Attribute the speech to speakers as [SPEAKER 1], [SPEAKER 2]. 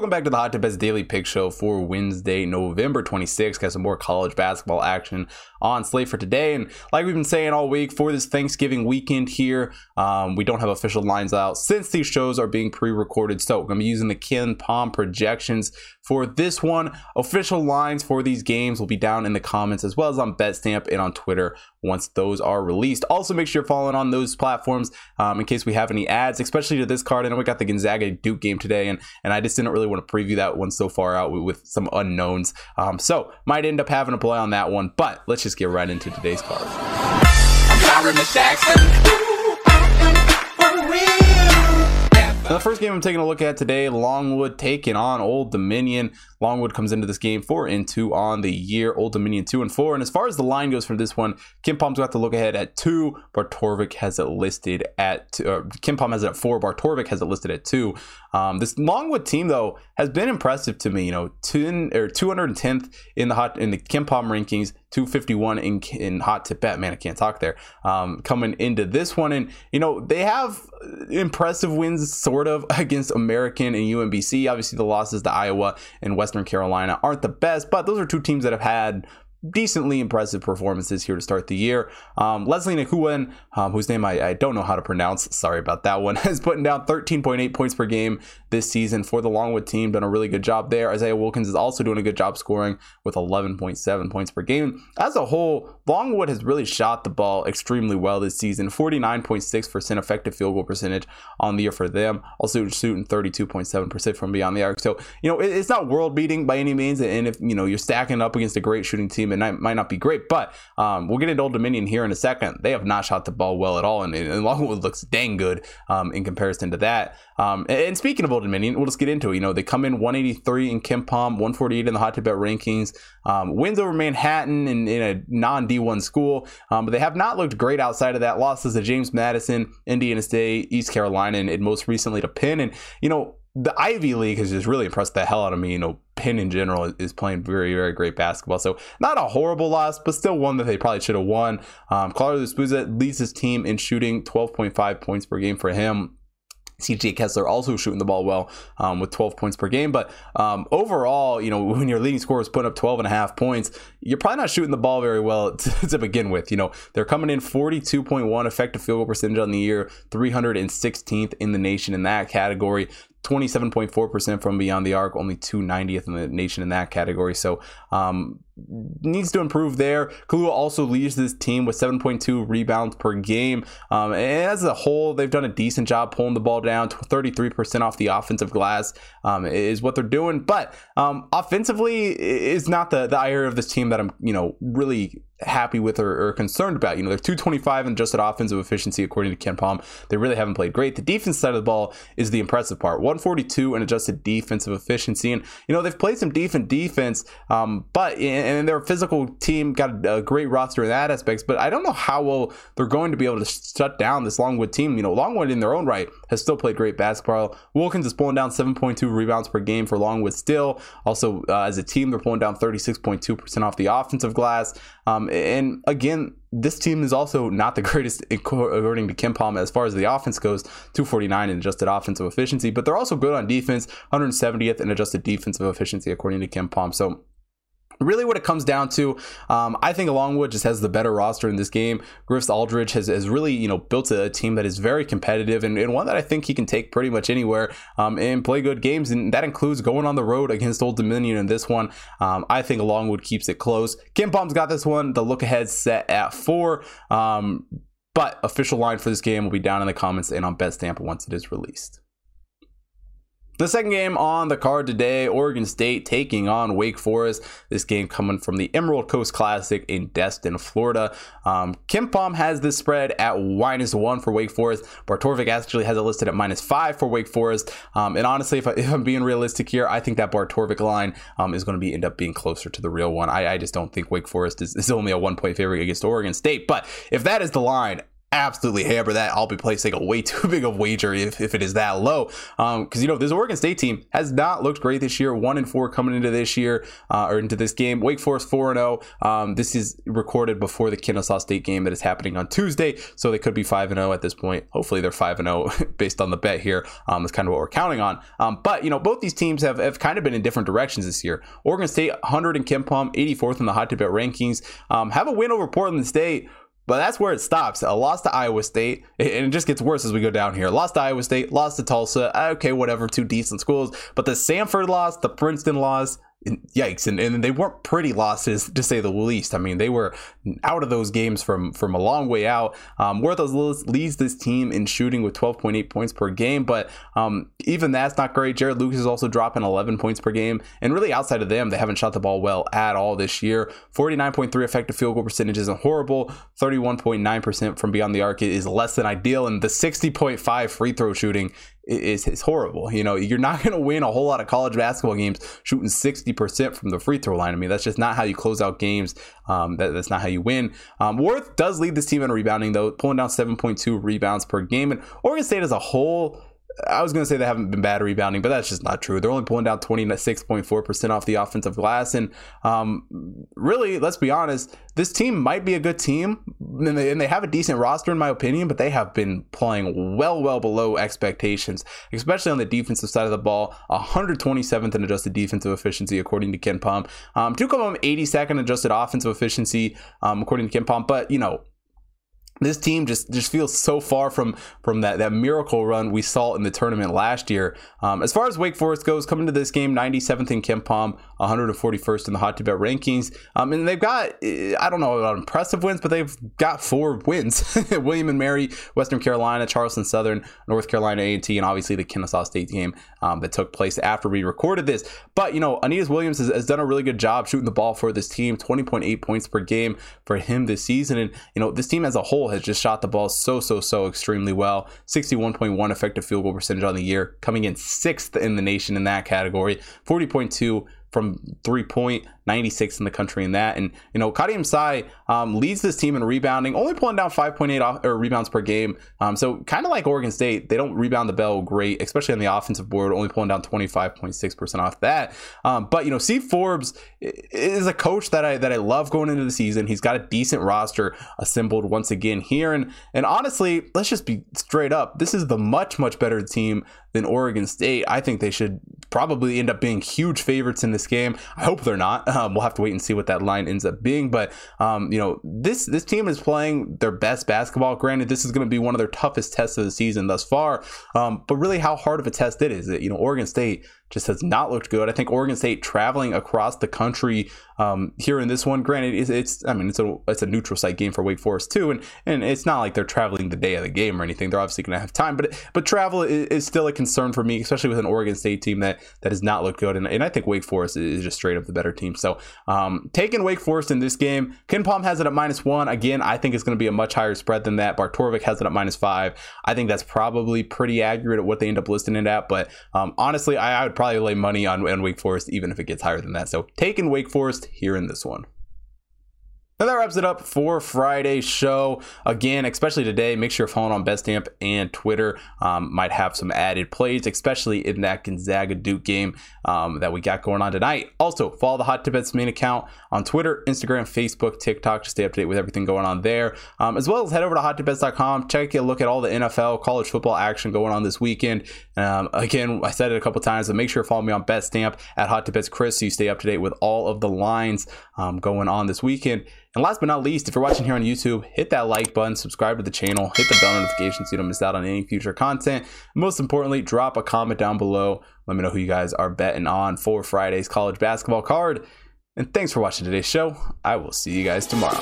[SPEAKER 1] Welcome back to the Hot Tip Bets Daily Pick Show for Wednesday, November 26th. Got some more college basketball action on slate for today. And like we've been saying all week for this Thanksgiving weekend here, um, we don't have official lines out since these shows are being pre-recorded. So I'm gonna be using the KenPom projections for this one. Official lines for these games will be down in the comments as well as on BetStamp and on Twitter once those are released. Also, make sure you're following on those platforms um, in case we have any ads, especially to this card. I know we got the Gonzaga Duke game today, and and I just didn't really want to preview that one so far out with, some unknowns. Um, so might end up having a play on that one, but let's just get right into today's card. the first game I'm taking a look at today, Longwood taking on Old Dominion. Longwood comes into this game four and two on the year. Old Dominion two and four. And as far as the line goes from this one, KenPom's got to look ahead at two. Bart Torvik has it listed at two, uh, KenPom has it at four. Bart Torvik has it listed at two. Um, this Longwood team though has been impressive to me. You know, two or 210th in the hot in the KenPom rankings, 251 in in hot tip bet. Man, I can't talk there. Um, coming into this one, and you know they have impressive wins sort of against American and UMBC. Obviously, the losses to Iowa and West Western Carolina aren't the best, but those are two teams that have had decently impressive performances here to start the year. Um, Leslie Nakuan, um, whose name I, I, don't know how to pronounce, sorry about that one, has putting down 13.8 points per game this season for the Longwood team. Done a really good job there. Isaiah Wilkins is also doing a good job scoring with 11.7 points per game. As a whole, Longwood has really shot the ball extremely well this season. 49.6% effective field goal percentage on the year for them. Also shooting 32.7% from beyond the arc. So, you know, it's not world beating by any means. And if, you know, you're stacking up against a great shooting team. It might not be great, but um, we'll get into Old Dominion here in a second. They have not shot the ball well at all, and, and Longwood looks dang good um, in comparison to that. Um, and, speaking of Old Dominion, we'll just get into it. You know, they come in 183 in KenPom, 148 in the Hot Tip Bet rankings. Um, wins over Manhattan in, in a non D1 school, um, but they have not looked great outside of that. Losses to James Madison, Indiana State, East Carolina, and, and most recently to Penn. And you know, the Ivy League has just really impressed the hell out of me. You know, Penn in general is playing very, very great basketball. So not a horrible loss, but still one that they probably should have won. Um, Carlos leads his team in shooting 12.5 points per game for him. CJ Keyser also shooting the ball well um, with 12 points per game. But um, overall, you know, when your leading scorer is putting up 12 and a half points, you're probably not shooting the ball very well to, to begin with. You know, they're coming in 42.1 effective field goal percentage on the year, 316th in the nation in that category. 27.4% from beyond the arc, only 290th in the nation in that category. So, um, needs to improve there. Kalu also leads this team with 7.2 rebounds per game. Um, and as a whole, they've done a decent job pulling the ball down. 33% off the offensive glass um, is what they're doing. But um, offensively is not the, the area of this team that I'm, you know, really happy with or, or, concerned about. You know, they're 225 in adjusted offensive efficiency according to KenPom. They really haven't played great. The defense side of the ball is the impressive part. 142 in adjusted defensive efficiency, and you know they've played some decent defense, um, but and their physical team got a, great roster in that aspects. But I don't know how well they're going to be able to shut down this Longwood team. You know, Longwood in their own right has still played great basketball. Wilkins is pulling down 7.2 rebounds per game for Longwood still. Also, uh, as a team, they're pulling down 36.2% off the offensive glass. Um, and again, this team is also not the greatest according to KenPom as far as the offense goes 249 in adjusted offensive efficiency but they're also good on defense 170th in adjusted defensive efficiency according to KenPom so really what it comes down to um, i think longwood just has the better roster in this game. Griff's Aldrich has, has really you know built a, team that is very competitive and, and, one that i think he can take pretty much anywhere um, and play good games. And that includes going on the road against old dominion in this one. Um, i think longwood keeps it close. KenPom's got this one. The look ahead set at four. Um, but official line for this game will be down in the comments and on BetStamp once it is released the second game on the card today, Oregon State taking on Wake Forest. This game coming from the Emerald Coast Classic in Destin, Florida. Um, KenPom has this spread at minus one for Wake Forest. Bart Torvik actually has it listed at minus five for Wake Forest. Um, and honestly, if, I, am being realistic here, I think that Bart Torvik line um, is going to be end up being closer to the real one. I, I just don't think Wake Forest is, is only a one point favorite against Oregon State. But if that is the line, absolutely hammer that. I'll be placing a way too big of wager if, if it is that low. Because, um, you know, this Oregon State team has not looked great this year. One and four coming into this year uh, or into this game. Wake Forest 4 0. Um, this is recorded before the Kennesaw State game that is happening on Tuesday. So they could be 5 0 at this point. Hopefully they're 5 0 based on the bet here. Um, kind of what we're counting on. Um, but, you know, both these teams have, have kind of been in different directions this year. Oregon State 100 in KenPom, 84th in the hot tip bet rankings. Um, have a win over Portland State but that's where it stops. A loss to Iowa State, and it just gets worse as we go down here. Lost to Iowa State, lost to Tulsa. Uh, okay, whatever, two decent schools. But the Samford loss, the Princeton loss, yikes and, and they weren't pretty losses to say the least. I mean they were out of those games from from a long way out. Um Warith leads this team in shooting with 12.8 points per game? But um even that's not great. Jarod Lucas is also dropping 11 points per game. And really outside of them they haven't shot the ball well at all this year. 49.3 effective field goal percentage isn't horrible. 31.9% from beyond the arc is less than ideal. And the 60.5 free throw shooting is, is horrible. You know, you're not going to win a whole lot of college basketball games shooting 60% from the free throw line. I mean, that's just not how you close out games. Um, that, that's not how you win. Um, Warith does lead this team in rebounding, though, pulling down 7.2 rebounds per game. And Oregon State as a whole I was going to say they haven't been bad rebounding, but that's just not true. They're only pulling down 26.4% off the offensive glass. And um, really, let's be honest, this team might be a good team. And they, and they, have a decent roster, in my opinion, but they have been playing well, well below expectations, especially on the defensive side of the ball. 127th in adjusted defensive efficiency, according to Ken KenPom. Um, Tucumum, 82nd adjusted offensive efficiency, um, according to Ken KenPom. But, you know, this team just just feels so far from from that that miracle run we saw in the tournament last year. Um, as far as Wake Forest goes, coming to this game, 97th in KenPom, 141st in the hot tip bet rankings, um, and they've got I don't know about impressive wins, but they've got four wins: William and Mary, Western Carolina, Charleston Southern, North Carolina A&T, and obviously the Kennesaw State game um, that took place after we recorded this. But you know, Alondes Williams has, has done a really good job shooting the ball for this team, 20.8 points per game for him this season, and you know this team as a whole has just shot the ball so, so, so extremely well. 61.1 effective field goal percentage on the year, coming in sixth in the nation in that category. 40.2 from three point, 96 in the country in that. And, you know, Khadim Sy um, leads this team in rebounding, only pulling down 5.8 off, or rebounds per game. Um, so kind of like Oregon State, they don't rebound the bell great, especially on the offensive board, only pulling down 25.6% off that. Um, but, you know, Steve Forbes is a coach that I, that I love going into the season. He's got a decent roster assembled once again here. And, and honestly, let's just be straight up. This is the much, much better team than Oregon State. I think they should probably end up being huge favorites in this game. I hope they're not. Um, we'll have to wait and see what that line ends up being. But um, you know, this this team is playing their best basketball. Granted, this is going to be one of their toughest tests of the season thus far. Um, but really, how hard of a test it is? It you know, Oregon State just has not looked good. I think Oregon State traveling across the country um, here in this one. Granted, it's, it's, I mean it's a it's a neutral site game for Wake Forest too, and and it's not like they're traveling the day of the game or anything. They're obviously going to have time, but but travel is, is, still a concern for me, especially with an Oregon State team that that has not looked good, and, and I think Wake Forest is just straight up the better team. So um, taking Wake Forest in this game, KenPom has it at minus one. Again, I think it's going to be a much higher spread than that. Bart Torvik has it at minus five. I think that's probably pretty accurate at what they end up listing it at, but um, honestly, I, I would probably lay money on, on Wake Forest, even if it gets higher than that. So taking Wake Forest here in this one. And that wraps it up for Friday's show. Again, especially today, make sure you're following on Betstamp and Twitter. Um, might have some added plays, especially in that Gonzaga Duke game um, that we got going on tonight. Also, follow the Hot Tip Bets main account on Twitter, Instagram, Facebook, TikTok to stay up to date with everything going on there. Um, as well as head over to hottipbets.com, check a look at all the NFL, college football action going on this weekend. Um, again, I said it a couple times, but make sure you follow me on Betstamp at Hot Tip Bets Chris so you stay up to date with all of the lines um, going on this weekend. And last but not least, if you're watching here on YouTube, hit that like button, subscribe to the channel, hit the bell notification so you don't miss out on any future content. Most importantly, drop a comment down below. Let me know who you guys are betting on for Friday's college basketball card. And thanks for watching today's show. I will see you guys tomorrow.